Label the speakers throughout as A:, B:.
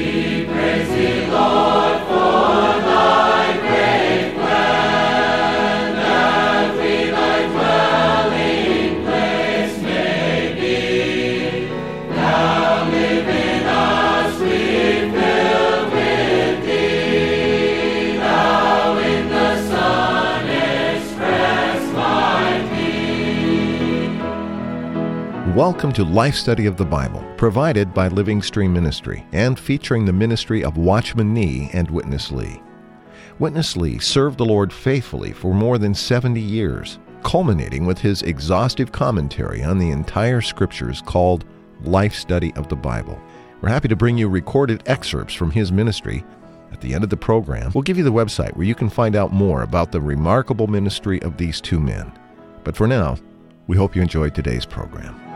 A: Amen. Welcome to Life Study of the Bible, provided by Living Stream Ministry and featuring the ministry of Watchman Nee and Witness Lee. Witness Lee served the Lord faithfully for more than 70 years, culminating with his exhaustive commentary on the entire scriptures called Life Study of the Bible. We're happy to bring you recorded excerpts from his ministry. At the end of the program, we'll give you the website where you can find out more about the remarkable ministry of these two men. But for now, we hope you enjoyed today's program.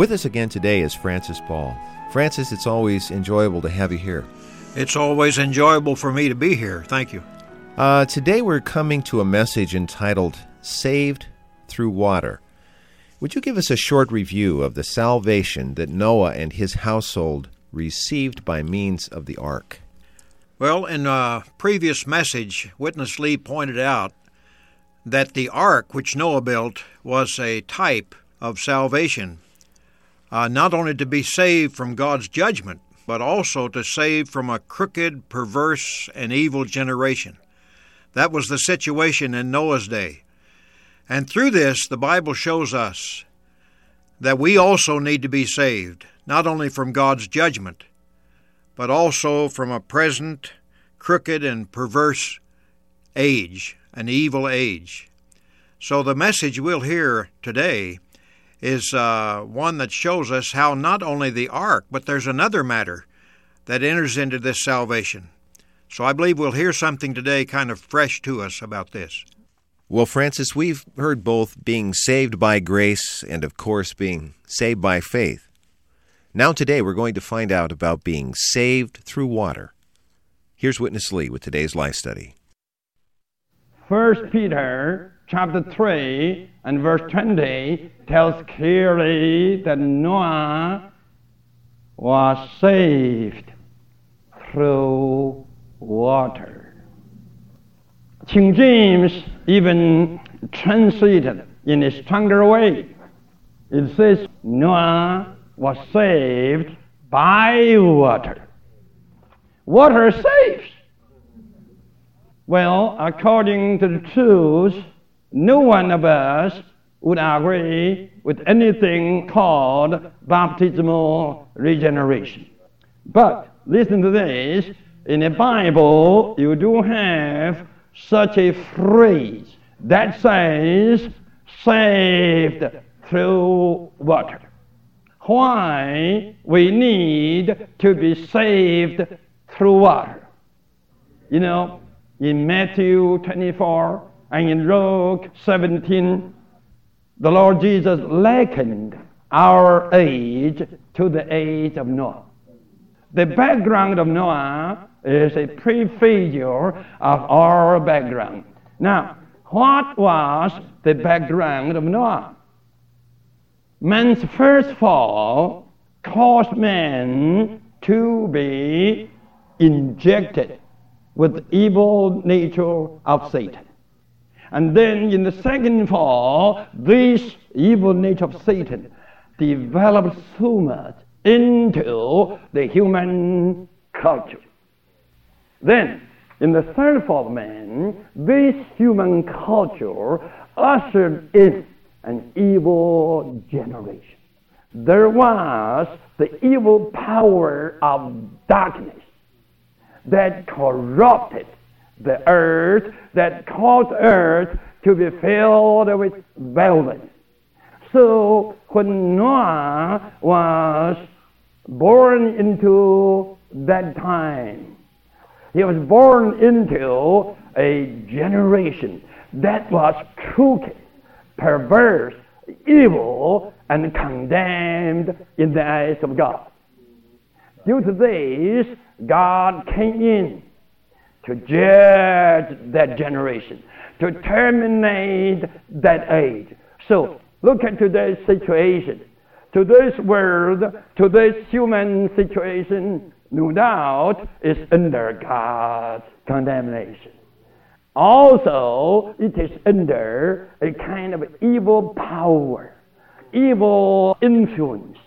B: With us again today is Francis Ball. Francis, it's always enjoyable to have you here.
C: It's always enjoyable for me to be here. Thank you.
B: Uh, today we're coming to a message entitled Saved Through Water. Would you give us a short review of the salvation that Noah and his household received by means of the ark?
C: Well, in a previous message, Witness Lee pointed out that the ark which Noah built was a type of salvation uh, not only to be saved from God's judgment, but also to save from a crooked, perverse, and evil generation. That was the situation in Noah's day. And through this, the Bible shows us that we also need to be saved, not only from God's judgment, but also from a present, crooked, and perverse age, an evil age. So the message we'll hear today is uh, one that shows us how not only the ark, but there's another matter that enters into this salvation. So I believe we'll hear something today kind of fresh to us about this.
B: Well, Francis, we've heard both being saved by grace and, of course, being saved by faith. Now, today, we're going to find out about being saved through water. Here's Witness Lee with today's life study.
D: First Peter chapter 3 and verse 20 tells clearly that Noah was saved through water. King James even translated in a stronger way. It says Noah was saved by water. Water saves. Well, according to the truth, no one of us would agree with anything called baptismal regeneration. But listen to this in the Bible, you do have such a phrase that says, saved through water. Why we need to be saved through water? You know, in Matthew 24, and in Luke 17, the Lord Jesus likened our age to the age of Noah. The background of Noah is a prefigure of our background. Now, what was the background of Noah? Man's first fall caused man to be injected with the evil nature of Satan. And then in the second fall, this evil nature of Satan developed so much into the human culture. Then, in the third fall of man, this human culture ushered in an evil generation. There was the evil power of darkness that corrupted the earth that caused earth to be filled with violence. So when Noah was born into that time, he was born into a generation that was crooked, perverse, evil, and condemned in the eyes of God. Due to this, God came in to judge that generation, to terminate that age. So, look at today's situation. to this world, to this human situation, no doubt is under God's condemnation. Also, it is under a kind of evil power, evil influence.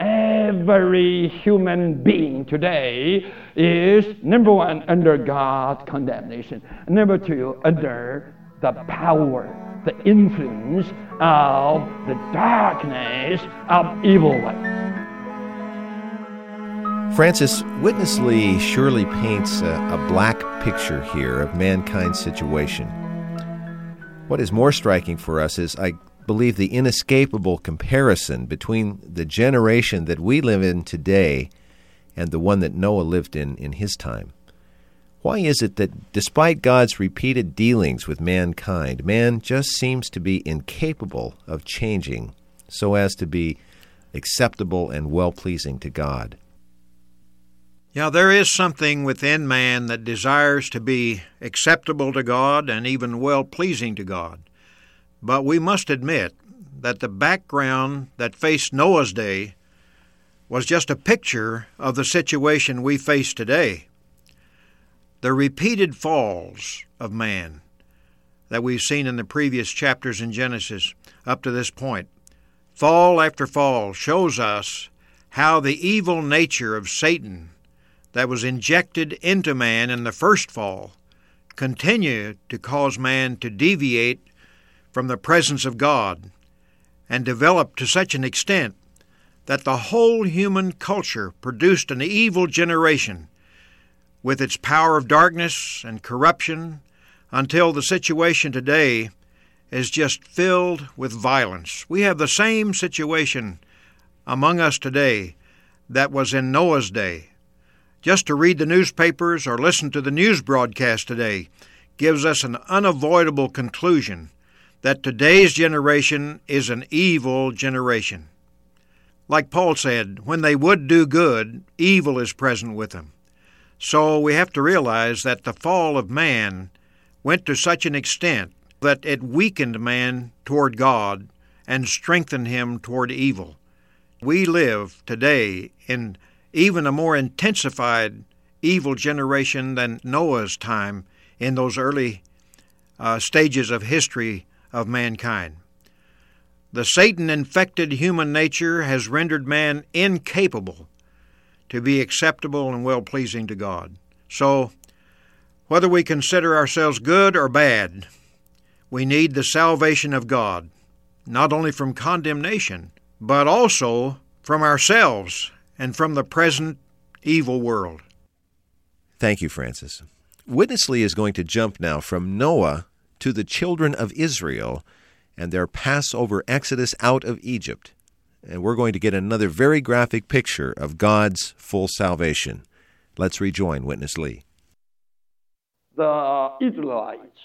D: Every human being today is, number one, under God's condemnation. Number two, under the power, the influence of the darkness of evil.
B: Francis, Witness Lee surely paints a, a, black picture here of mankind's situation. What is more striking for us is, I believe, the inescapable comparison between the generation that we live in today and the one that Noah lived in in his time. Why is it that despite God's repeated dealings with mankind, man just seems to be incapable of changing so as to be acceptable and well pleasing to God?
C: Yeah, there is something within man that desires to be acceptable to God and even well pleasing to God. But we must admit that the background that faced Noah's day was just a picture of the situation we face today. The repeated falls of man that we've seen in the previous chapters in Genesis up to this point, fall after fall, shows us how the evil nature of Satan that was injected into man in the first fall continued to cause man to deviate from the presence of God and developed to such an extent that the whole human culture produced an evil generation with its power of darkness and corruption until the situation today is just filled with violence. We have the same situation among us today that was in Noah's day. Just to read the newspapers or listen to the news broadcast today gives us an unavoidable conclusion that today's generation is an evil generation. Like Paul said, when they would do good, evil is present with them. So we have to realize that the fall of man went to such an extent that it weakened man toward God and strengthened him toward evil. We live today in even a more intensified evil generation than Noah's time in those early uh, stages of history of mankind. The Satan infected human nature has rendered man incapable to be acceptable and well pleasing to God. So, whether we consider ourselves good or bad, we need the salvation of God, not only from condemnation, but also from ourselves and from the present evil world.
B: Thank you, Francis. Witness Lee is going to jump now from Noah to the children of Israel and their Passover exodus out of Egypt. And we're going to get another very graphic picture of God's full salvation. Let's rejoin Witness Lee.
D: The Israelites,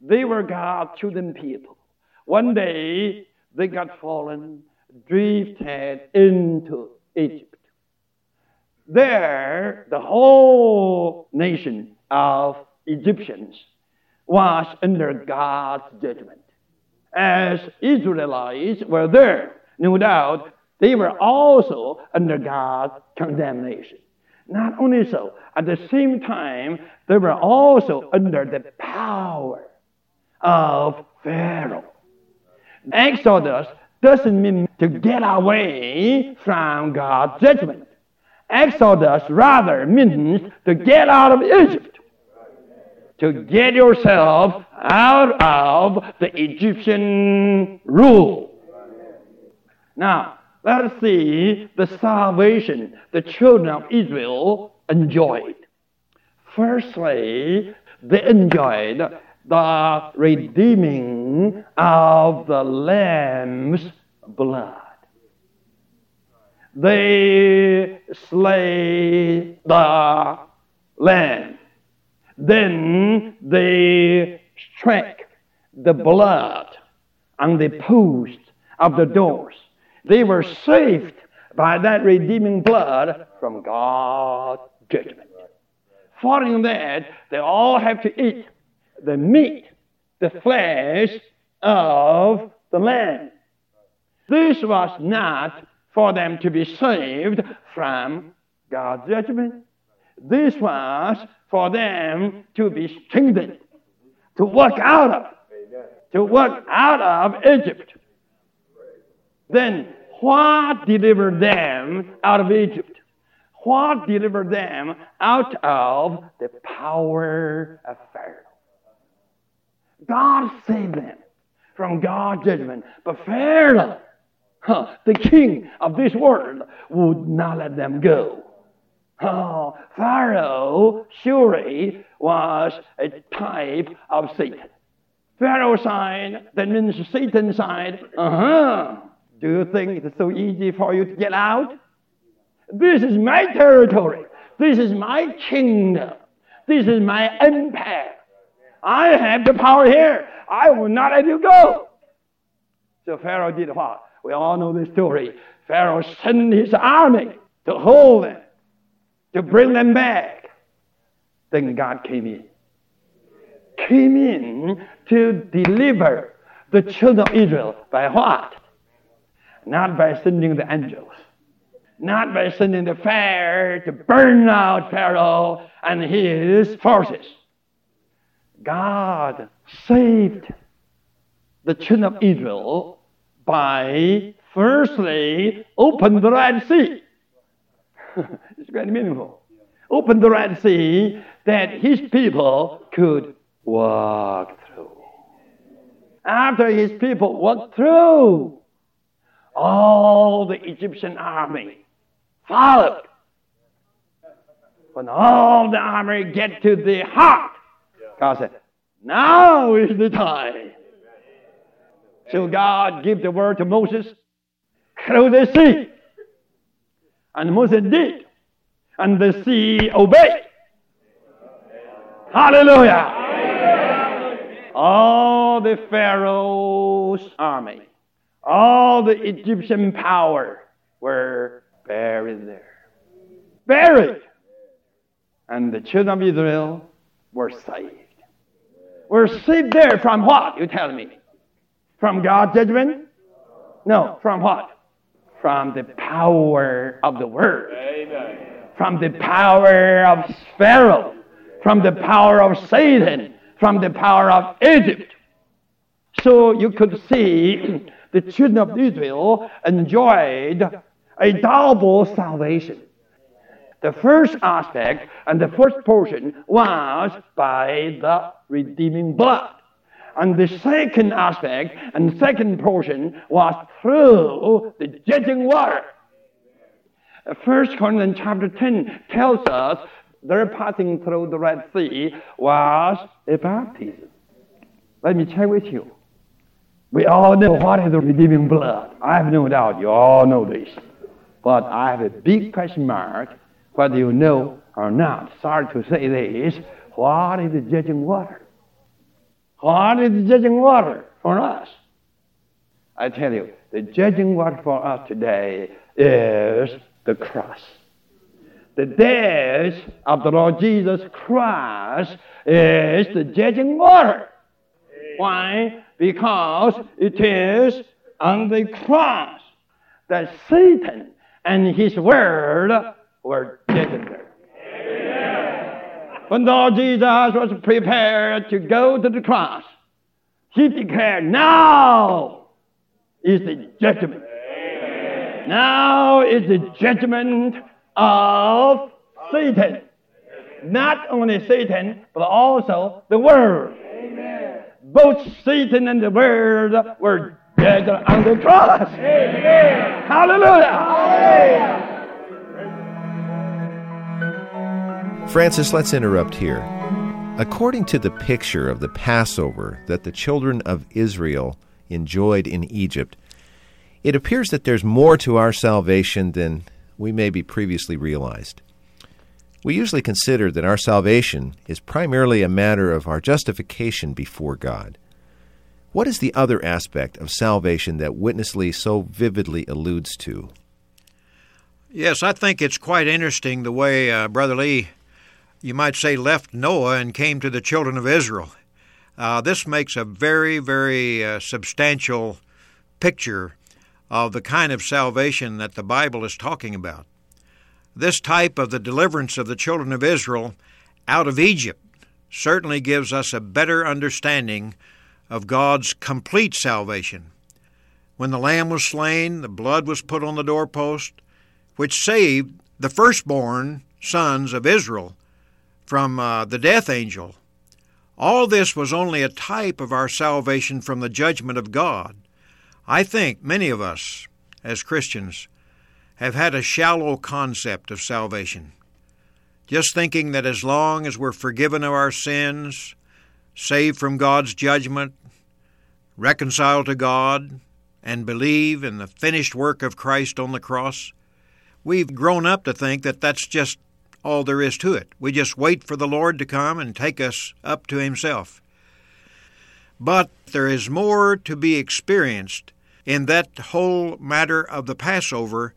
D: they were God's chosen people. One day they got fallen, drifted into Egypt. There, the whole nation of Egyptians was under God's judgment. As Israelites were there, no doubt, they were also under God's condemnation. Not only so, at the same time, they were also under the power of Pharaoh. Exodus doesn't mean to get away from God's judgment. Exodus rather means to get out of Egypt, to get yourself out of the Egyptian rule. Now, let us see the salvation the children of Israel enjoyed. Firstly, they enjoyed the redeeming of the Lamb's blood. They slay the lamb. Then they strike the blood on the posts of the doors. They were saved by that redeeming blood from God's judgment. Following that, they all have to eat the meat, the flesh of the lamb. This was not for them to be saved from God's judgment. This was for them to be strengthened, to work out of, to work out of Egypt. Then what delivered them out of Egypt? What delivered them out of the power of Pharaoh? God saved them from God's judgment, but Pharaoh, huh, the king of this world, would not let them go. Oh, Pharaoh surely was a type of Satan. Pharaoh side, that means Satan side. Uh huh. Do you think it's so easy for you to get out? This is my territory. This is my kingdom. This is my empire. I have the power here. I will not let you go. So Pharaoh did what? We all know the story. Pharaoh sent his army to hold them, to bring them back. Then God came in. Came in to deliver the children of Israel by what? Not by sending the angels not by sending the fire to burn out Pharaoh and his forces. God saved the children of Israel by firstly open the Red Sea. quite meaningful. Open the Red Sea that his people could walk through. After his people walked through, all the Egyptian army followed. When all the army get to the heart, God said, now is the time. So God gave the word to Moses, through the sea. And Moses did. And the sea obeyed. Hallelujah. All the Pharaoh's army, all the Egyptian power were buried there. Buried. And the children of Israel were saved. Were saved there from what, you tell me? From God's judgment? No, from what? From the power of the Word. From the power of Pharaoh. From the power of Satan. From the power of Egypt. So you could see the children of Israel enjoyed a double salvation. The first aspect and the first portion was by the redeeming blood. And the second aspect and second portion was through the judging water. First Corinthians chapter 10 tells us their passing through the Red Sea was a baptism. Let me check with you. We all know what is the redeeming blood. I have no doubt you all know this. But I have a big question mark whether you know or not. Sorry to say this. What is the judging water? What is the judging water for us? I tell you, the judging water for us today is the cross. The death of the Lord Jesus Christ is the judging water. Why? Because it is on the cross that Satan and his word were dead When the Lord Jesus was prepared to go to the cross, he declared, Now is the judgment. Amen. Now is the judgment of Satan. Not only Satan, but also the world. Amen. Both Satan and the world were dead on the cross. Amen. Hallelujah. Hallelujah.
B: Francis, let's interrupt here. According to the picture of the Passover that the children of Israel enjoyed in Egypt, it appears that there's more to our salvation than we maybe previously realized. We usually consider that our salvation is primarily a matter of our justification before God. What is the other aspect of salvation that Witness Lee so vividly alludes to?
C: Yes, I think it's quite interesting the way uh, Brother Lee, you might say, left Noah and came to the children of Israel. Uh, this makes a very, very uh, substantial picture of the kind of salvation that the Bible is talking about. This type of the deliverance of the children of Israel out of Egypt certainly gives us a better understanding of God's complete salvation. When the lamb was slain, the blood was put on the doorpost, which saved the firstborn sons of Israel from uh, the death angel. All this was only a type of our salvation from the judgment of God. I think many of us, as Christians, have had a shallow concept of salvation. Just thinking that as long as we're forgiven of our sins, saved from God's judgment, reconciled to God, and believe in the finished work of Christ on the cross, we've grown up to think that that's just all there is to it. We just wait for the Lord to come and take us up to Himself. But there is more to be experienced in that whole matter of the Passover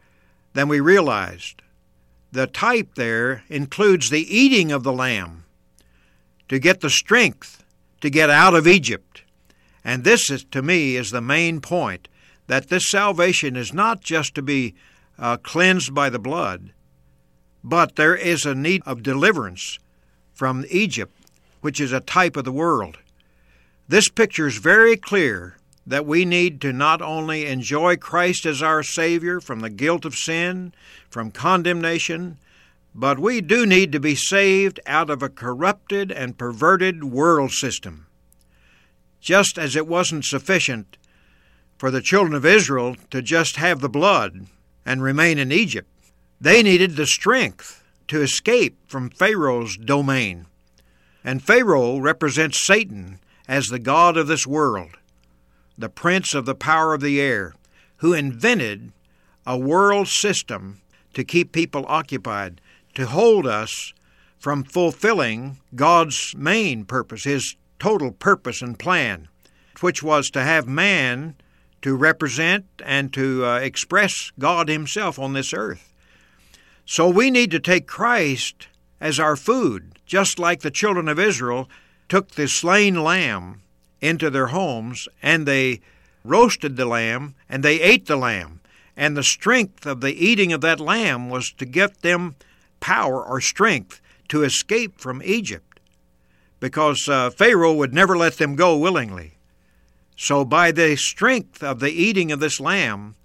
C: than we realized. The type there includes the eating of the lamb to get the strength to get out of Egypt. And this, is, to me, is the main point that this salvation is not just to be uh, cleansed by the blood, but there is a need of deliverance from Egypt, which is a type of the world. This picture is very clear that we need to not only enjoy Christ as our Savior from the guilt of sin, from condemnation, but we do need to be saved out of a corrupted and perverted world system. Just as it wasn't sufficient for the children of Israel to just have the blood and remain in Egypt, they needed the strength to escape from Pharaoh's domain. And Pharaoh represents Satan as the God of this world the prince of the power of the air, who invented a world system to keep people occupied, to hold us from fulfilling God's main purpose, His total purpose and plan, which was to have man to represent and to uh, express God Himself on this earth. So we need to take Christ as our food, just like the children of Israel took the slain lamb into their homes, and they roasted the lamb, and they ate the lamb. And the strength of the eating of that lamb was to get them power or strength to escape from Egypt, because uh, Pharaoh would never let them go willingly. So, by the strength of the eating of this lamb,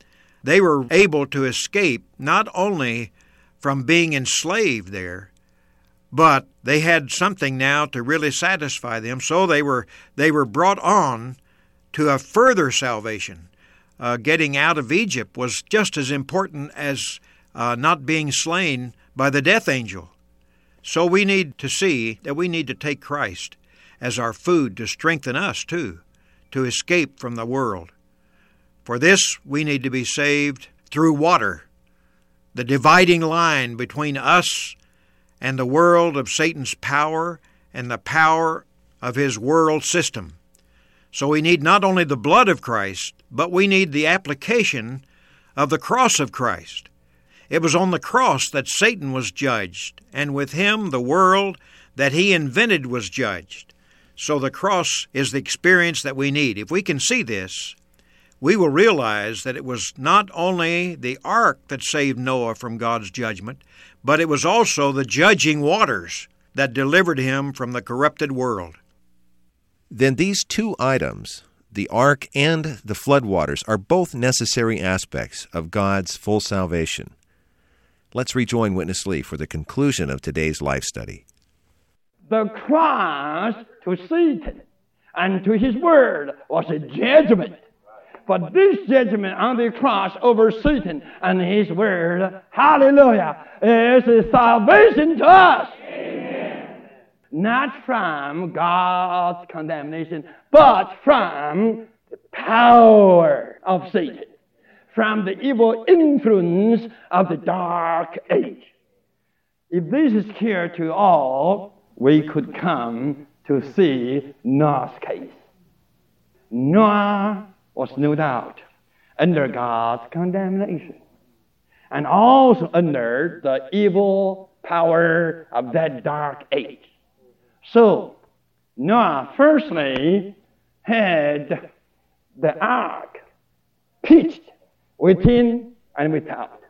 C: they were able to escape not only from being enslaved there, but they had something now to really satisfy them. So they were they were brought on to a further salvation. Uh, getting out of Egypt was just as important as uh, not being slain by the death angel. So we need to see that we need to take Christ as our food to strengthen us too, to escape from the world. For this, we need to be saved through water, the dividing line between us and the world of Satan's power and the power of his world system. So we need not only the blood of Christ, but we need the application of the cross of Christ. It was on the cross that Satan was judged, and with him the world that he invented was judged. So the cross is the experience that we need. If we can see this, we will realize that it was not only the ark that saved Noah from God's judgment, but it was also the judging waters that delivered him from the corrupted world.
B: Then these two items, the ark and the floodwaters, are both necessary aspects of God's full salvation. Let's rejoin Witness Lee for the conclusion of today's life study.
D: The cross to Satan and to his word was a judgment. But this judgment on the cross over Satan and his word, hallelujah, is a salvation to us. Amen. Not from God's condemnation, but from the power of Satan, from the evil influence of the dark age. If this is clear to all, we could come to see Noah's case. Noah was no doubt under God's condemnation and also under the evil power of that dark age. So, Noah firstly had the ark pitched within and without.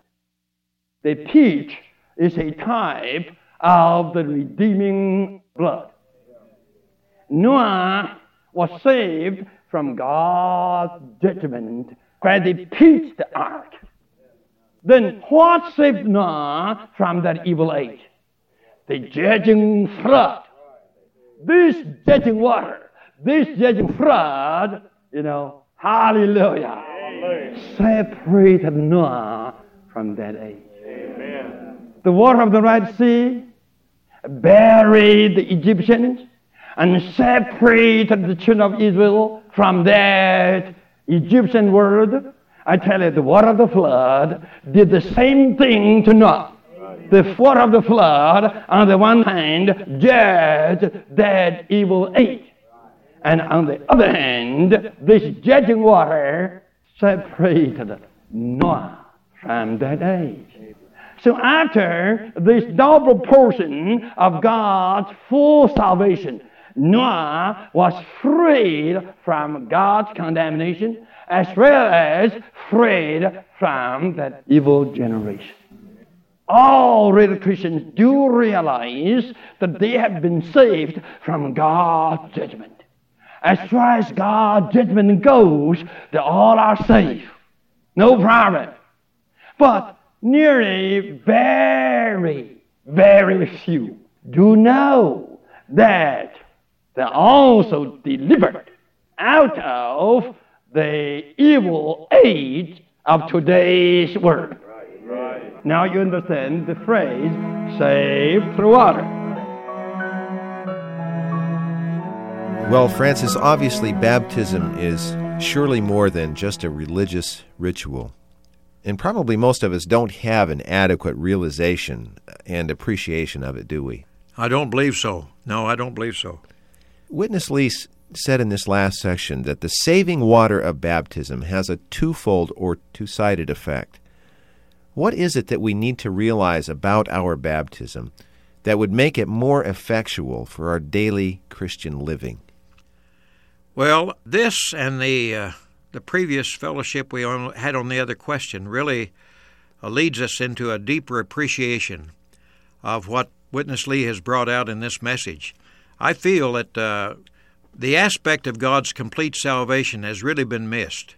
D: The pitch is a type of the redeeming blood. Noah was saved from mm. God's judgment where they pitched the ark. Then what saved Noah from that evil age? The judging flood. This judging water, this judging flood, you know, hallelujah, separated Noah from that age. Amen. The water of the Red Sea buried the Egyptians and separated the children of Israel from that Egyptian world. I tell you, the water of the flood did the same thing to Noah. The water of the flood, on the one hand, judged that evil age. And on the other hand, this judging water separated Noah from that age. So after this double portion of God's full salvation, Noah was freed from God's condemnation as well as freed from that evil generation. All real Christians do realize that they have been saved from God's judgment. As far as God's judgment goes, they all are safe. No problem. But nearly very, very few do know that they're also delivered out of the evil age of today's world. Right, right. Now you understand the phrase saved through water.
B: Well, Francis, obviously baptism is surely more than just a religious ritual. And probably most of us don't have an adequate realization and appreciation of it, do we?
C: I don't believe so. No, I don't believe so.
B: Witness Lee said in this last section that the saving water of baptism has a twofold or two sided effect. What is it that we need to realize about our baptism that would make it more effectual for our daily Christian living?
C: Well, this and the uh, the previous fellowship we had on the other question really uh, leads us into a deeper appreciation of what Witness Lee has brought out in this message. I feel that uh, the aspect of God's complete salvation has really been missed.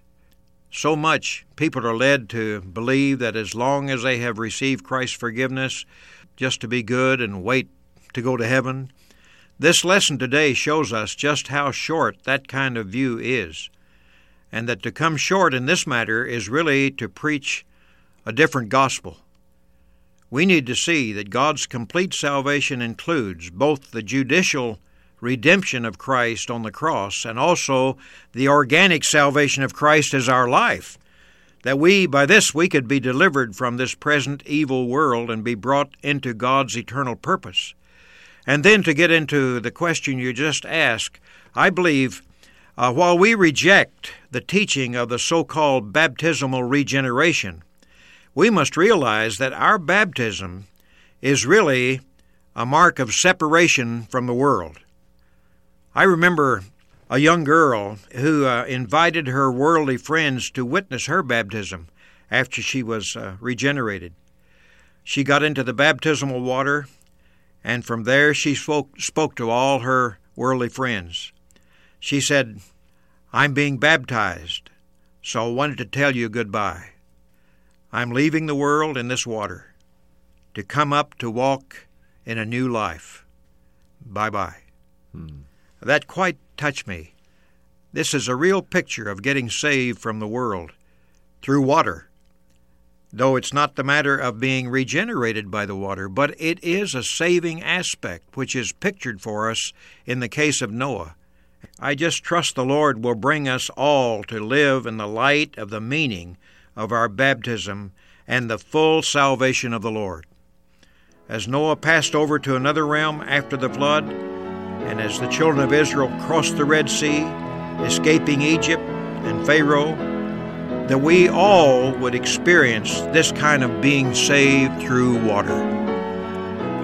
C: So much people are led to believe that as long as they have received Christ's forgiveness, just to be good and wait to go to heaven. This lesson today shows us just how short that kind of view is, and that to come short in this matter is really to preach a different gospel. We need to see that God's complete salvation includes both the judicial redemption of Christ on the cross and also the organic salvation of Christ as our life. That we, by this, we could be delivered from this present evil world and be brought into God's eternal purpose. And then to get into the question you just asked, I believe uh, while we reject the teaching of the so called baptismal regeneration, we must realize that our baptism is really a mark of separation from the world. I remember a young girl who uh, invited her worldly friends to witness her baptism after she was uh, regenerated. She got into the baptismal water, and from there she spoke, spoke to all her worldly friends. She said, I'm being baptized, so I wanted to tell you goodbye. I'm leaving the world in this water to come up to walk in a new life. Bye bye. Hmm. That quite touched me. This is a real picture of getting saved from the world through water. Though it's not the matter of being regenerated by the water, but it is a saving aspect which is pictured for us in the case of Noah. I just trust the Lord will bring us all to live in the light of the meaning of our baptism and the full salvation of the Lord. As Noah passed over to another realm after the flood, and as the children of Israel crossed the Red Sea, escaping Egypt and Pharaoh, that we all would experience this kind of being saved through water.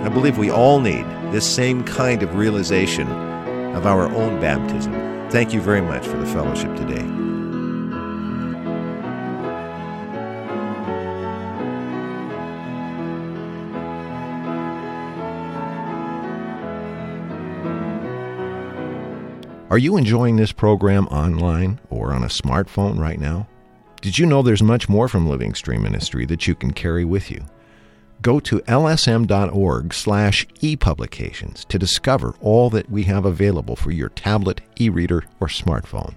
B: I believe we all need this same kind of realization of our own baptism. Thank you very much for the fellowship today.
A: Are you enjoying this program online or on a smartphone right now? Did you know there's much more from Living Stream Ministry that you can carry with you? Go to lsm.org slash epublications to discover all that we have available for your tablet, e-reader, or smartphone.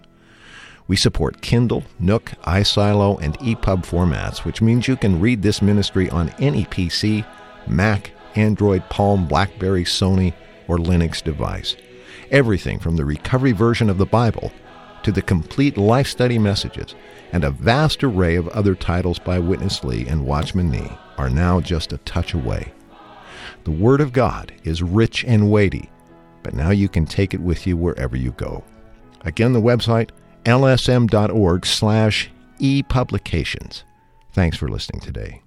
A: We support Kindle, Nook, iSilo, and EPUB formats, which means you can read this ministry on any PC, Mac, Android, Palm, Blackberry, Sony, or Linux device. Everything from the recovery version of the Bible to the complete life study messages and a vast array of other titles by Witness Lee and Watchman Nee are now just a touch away. The Word of God is rich and weighty, but now you can take it with you wherever you go. Again, the website lsm.org slash epublications. Thanks for listening today.